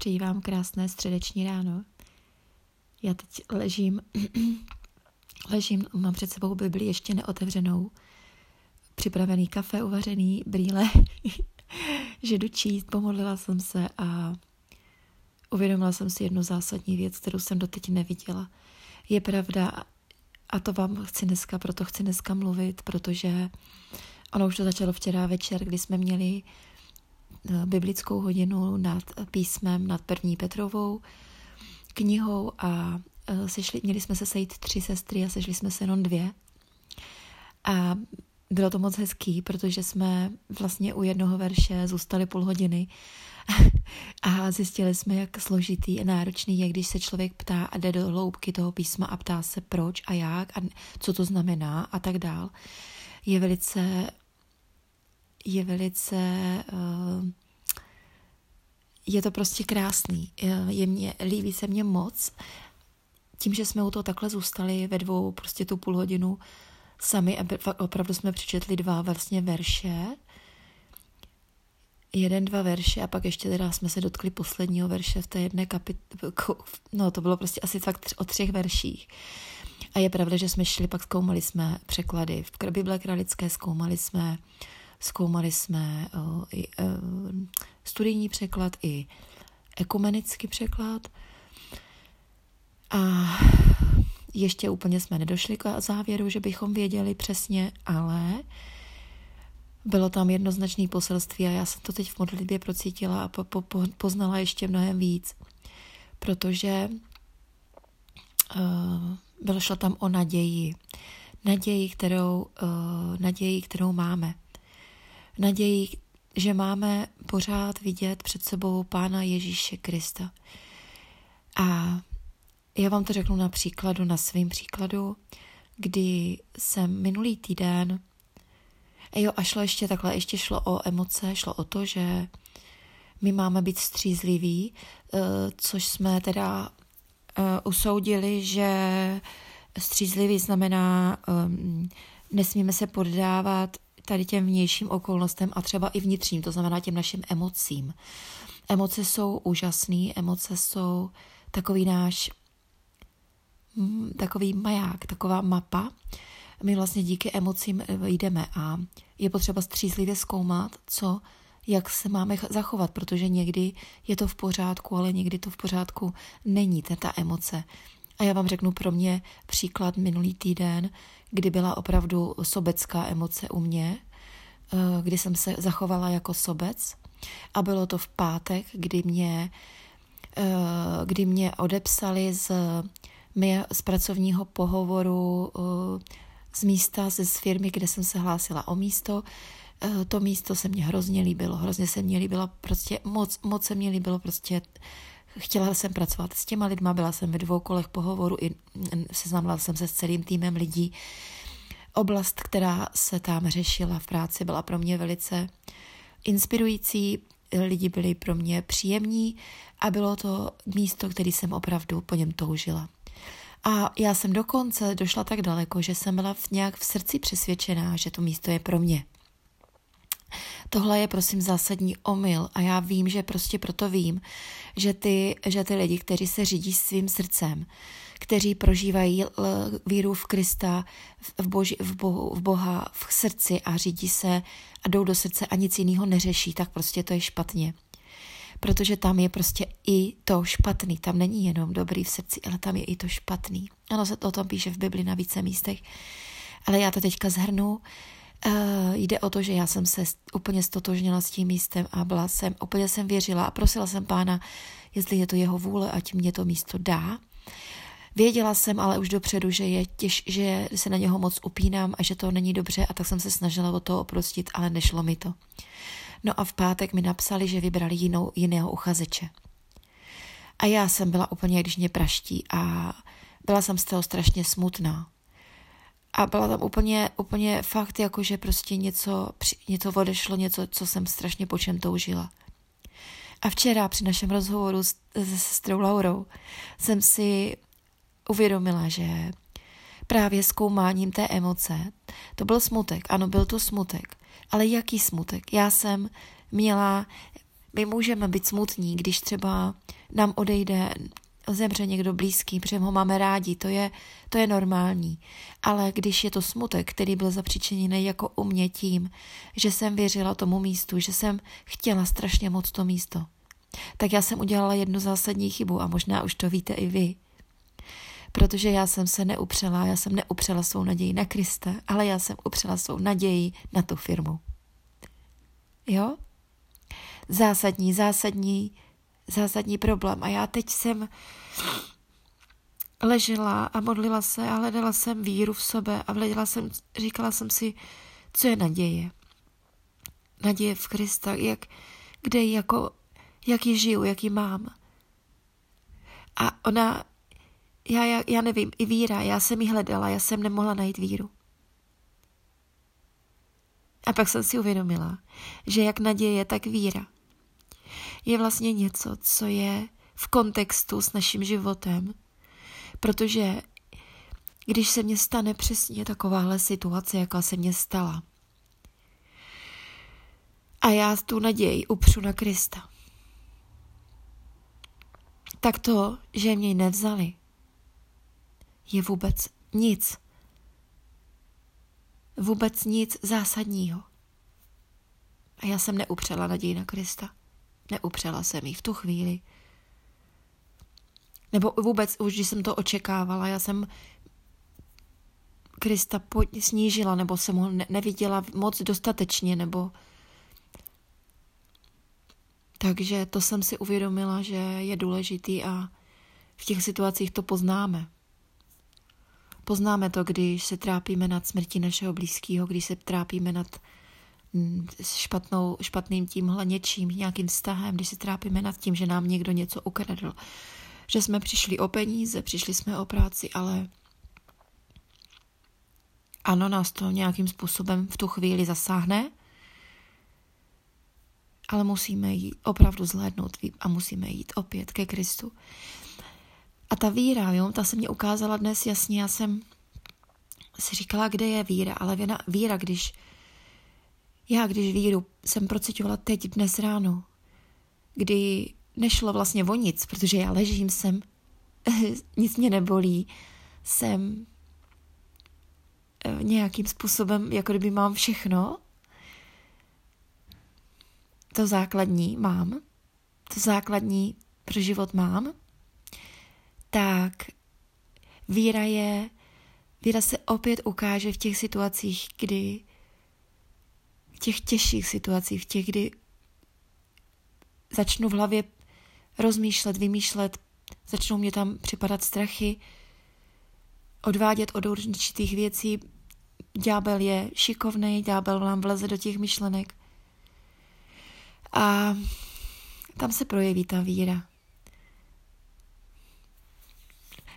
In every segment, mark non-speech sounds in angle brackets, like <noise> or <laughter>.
Přeji vám krásné středeční ráno. Já teď ležím, <clears throat> ležím, mám před sebou Bibli ještě neotevřenou, připravený kafe uvařený, brýle, <laughs> že jdu číst, pomodlila jsem se a uvědomila jsem si jednu zásadní věc, kterou jsem doteď neviděla. Je pravda, a to vám chci dneska, proto chci dneska mluvit, protože ono už to začalo včera večer, kdy jsme měli Eh, biblickou hodinu nad písmem, nad první Petrovou knihou a eh, sešli, měli jsme se sejít tři sestry a sešli jsme se jenom dvě. A bylo to moc hezký, protože jsme vlastně u jednoho verše zůstali půl hodiny <laughs> a zjistili jsme, jak složitý a náročný je, když se člověk ptá a jde do hloubky toho písma a ptá se proč a jak a co to znamená a tak dál. Je velice je velice, eh, je to prostě krásný. Je mě, líbí se mně moc. Tím, že jsme u toho takhle zůstali ve dvou prostě tu půl hodinu sami a opravdu jsme přečetli dva vlastně verše, jeden, dva verše a pak ještě teda jsme se dotkli posledního verše v té jedné kapitole, no to bylo prostě asi fakt o třech verších. A je pravda, že jsme šli, pak zkoumali jsme překlady v Bible kralické, zkoumali jsme uh, Zkoumali jsme uh, i uh, studijní překlad, i ekumenický překlad. A ještě úplně jsme nedošli k závěru, že bychom věděli přesně, ale bylo tam jednoznačné poselství a já jsem to teď v modlitbě procítila a po, po, poznala ještě mnohem víc, protože uh, bylo šlo tam o naději. Naději, kterou, uh, naději, kterou máme naději, že máme pořád vidět před sebou Pána Ježíše Krista. A já vám to řeknu na příkladu, na svým příkladu, kdy jsem minulý týden, jo, a šlo ještě takhle, ještě šlo o emoce, šlo o to, že my máme být střízliví, eh, což jsme teda eh, usoudili, že střízlivý znamená, ehm, nesmíme se poddávat tady těm vnějším okolnostem a třeba i vnitřním, to znamená těm našim emocím. Emoce jsou úžasné, emoce jsou takový náš mm, takový maják, taková mapa. My vlastně díky emocím eh, jdeme a je potřeba střízlivě zkoumat, co, jak se máme zachovat, protože někdy je to v pořádku, ale někdy to v pořádku není, ta emoce. A já vám řeknu pro mě příklad minulý týden, kdy byla opravdu sobecká emoce u mě, eh, kdy jsem se zachovala jako sobec. A bylo to v pátek, kdy mě, eh, kdy mě odepsali z, z pracovního pohovoru eh, z místa, z firmy, kde jsem se hlásila o místo. To místo se mně hrozně líbilo, hrozně se mně líbilo, prostě moc, moc se mně líbilo prostě Chtěla jsem pracovat s těma lidma, byla jsem ve dvou kolech pohovoru, i seznámila jsem se s celým týmem lidí. Oblast, která se tam řešila v práci, byla pro mě velice inspirující, lidi byli pro mě příjemní a bylo to místo, který jsem opravdu po něm toužila. A já jsem dokonce došla tak daleko, že jsem byla v nějak v srdci přesvědčená, že to místo je pro mě. Tohle je prosím zásadní omyl a já vím, že prostě proto vím, že ty, že ty lidi, kteří se řídí svým srdcem, kteří prožívají víru v Krista, v, boži, v, bohu, v Boha, v srdci a řídí se a jdou do srdce a nic jiného neřeší, tak prostě to je špatně. Protože tam je prostě i to špatný. Tam není jenom dobrý v srdci, ale tam je i to špatný. Ano, se to o tom píše v Bibli na více místech. Ale já to teďka zhrnu. Uh, jde o to, že já jsem se úplně stotožnila s tím místem a byla jsem, úplně jsem věřila a prosila jsem pána, jestli je to jeho vůle, ať mě to místo dá. Věděla jsem ale už dopředu, že, je těž, že se na něho moc upínám a že to není dobře a tak jsem se snažila o to oprostit, ale nešlo mi to. No a v pátek mi napsali, že vybrali jinou, jiného uchazeče. A já jsem byla úplně, když mě praští a byla jsem z toho strašně smutná. A byla tam úplně, úplně fakt jako, že prostě něco, něco odešlo, něco, co jsem strašně po čem toužila. A včera při našem rozhovoru se sestrou Laurou jsem si uvědomila, že právě zkoumáním té emoce, to byl smutek, ano, byl to smutek, ale jaký smutek? Já jsem měla, my můžeme být smutní, když třeba nám odejde, zemře někdo blízký, protože ho máme rádi, to je, to je normální. Ale když je to smutek, který byl zapříčeněný jako u mě tím, že jsem věřila tomu místu, že jsem chtěla strašně moc to místo, tak já jsem udělala jednu zásadní chybu a možná už to víte i vy. Protože já jsem se neupřela, já jsem neupřela svou naději na Krista, ale já jsem upřela svou naději na tu firmu. Jo? Zásadní, zásadní, zásadní problém. A já teď jsem ležela a modlila se a hledala jsem víru v sebe a hledala jsem, říkala jsem si, co je naděje. Naděje v Krista, jak, kde jako, jak ji žiju, jak ji mám. A ona, já, já, já nevím, i víra, já jsem ji hledala, já jsem nemohla najít víru. A pak jsem si uvědomila, že jak naděje, tak víra je vlastně něco, co je v kontextu s naším životem. Protože když se mně stane přesně takováhle situace, jaká se mně stala, a já tu naději upřu na Krista, tak to, že mě nevzali, je vůbec nic. Vůbec nic zásadního. A já jsem neupřela naději na Krista. Neupřela jsem ji v tu chvíli. Nebo vůbec už, když jsem to očekávala, já jsem Krista snížila, nebo jsem ho ne- neviděla moc dostatečně, nebo... Takže to jsem si uvědomila, že je důležitý a v těch situacích to poznáme. Poznáme to, když se trápíme nad smrtí našeho blízkého, když se trápíme nad mm, špatnou, špatným tímhle něčím, nějakým vztahem, když se trápíme nad tím, že nám někdo něco ukradl, že jsme přišli o peníze, přišli jsme o práci, ale ano, nás to nějakým způsobem v tu chvíli zasáhne, ale musíme jít opravdu zhlédnout a musíme jít opět ke Kristu. A ta víra, jo, ta se mě ukázala dnes jasně, já jsem si říkala, kde je víra, ale víra, víra když já, když víru jsem procitovala teď, dnes ráno, kdy nešlo vlastně o nic, protože já ležím sem, <laughs> nic mě nebolí, jsem eh, nějakým způsobem, jako kdyby mám všechno, to základní mám, to základní pro život mám, tak víra je, víra se opět ukáže v těch situacích, kdy, těch těžších situacích, v těch, kdy začnu v hlavě rozmýšlet, vymýšlet, začnou mě tam připadat strachy, odvádět od určitých věcí. Ďábel je šikovný, ďábel nám vleze do těch myšlenek. A tam se projeví ta víra.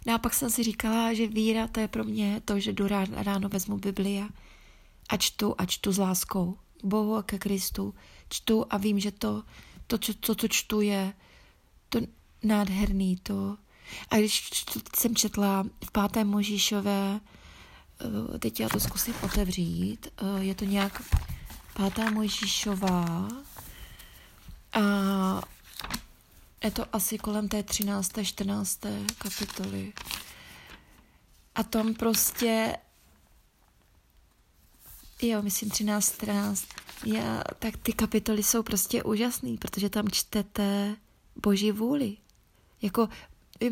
No a pak jsem si říkala, že víra to je pro mě to, že jdu ráno vezmu Biblia a čtu a čtu s láskou Bohu a ke Kristu. Čtu a vím, že to, to, co, to, co čtu, je to nádherný. To. A když jsem četla v pátém Možíšové, eh, teď já to zkusím otevřít, eh, je to nějak pátá Možíšová a je to asi kolem té 13. 14. kapitoly. A tam prostě, jo, myslím 13, 14, já, tak ty kapitoly jsou prostě úžasný, protože tam čtete boží vůli. Jako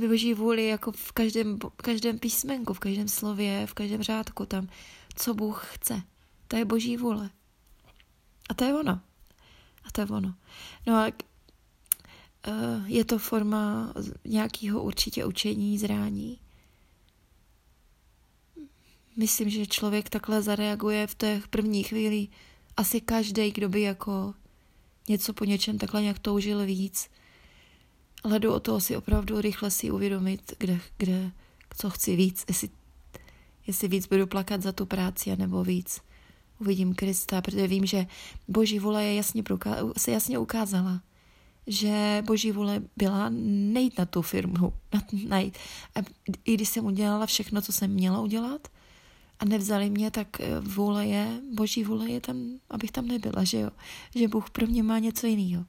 boží vůli jako v každém, každém písmenku, v každém slově, v každém řádku tam, co Bůh chce. To je boží vůle. A to je ono. A to je ono. No a Eh, je to forma nějakého určitě učení, zrání. Myslím, že člověk takhle zareaguje v těch prvních chvíli. Asi každý, kdo by jako něco po něčem takhle nějak toužil víc. Ale jdu o toho si opravdu rychle si uvědomit, kde, kde, co chci víc, jestli, jestli víc budu plakat za tu práci, nebo víc uvidím Krista, protože vím, že Boží vůle je jasně, se jasně ukázala že boží vůle byla nejít na tu firmu, najít. A i když jsem udělala všechno, co jsem měla udělat a nevzali mě, tak eh, vůle je, boží vůle je tam, abych tam nebyla, že jo. Že Bůh pro mě má něco jiného.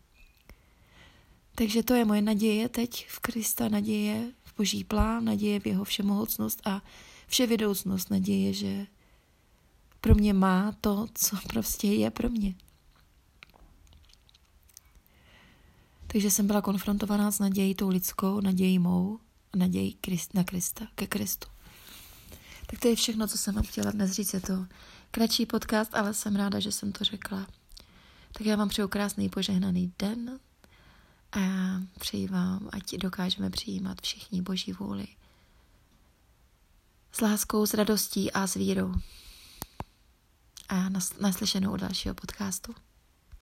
Takže to je moje naděje teď v Krista, naděje v boží plán, naděje v jeho všemohocnost a vševědoucnost, naděje, že pro mě má to, co prostě je pro mě. Takže jsem byla konfrontovaná s nadějí tou lidskou, nadějí mou, nadějí na Krista, ke Kristu. Tak to je všechno, co jsem vám chtěla dnes říct. Je to kratší podcast, ale jsem ráda, že jsem to řekla. Tak já vám přeju krásný požehnaný den a přeji vám, ať dokážeme přijímat všichni boží vůli. S láskou, s radostí a s vírou. A naslyšenou u dalšího podcastu.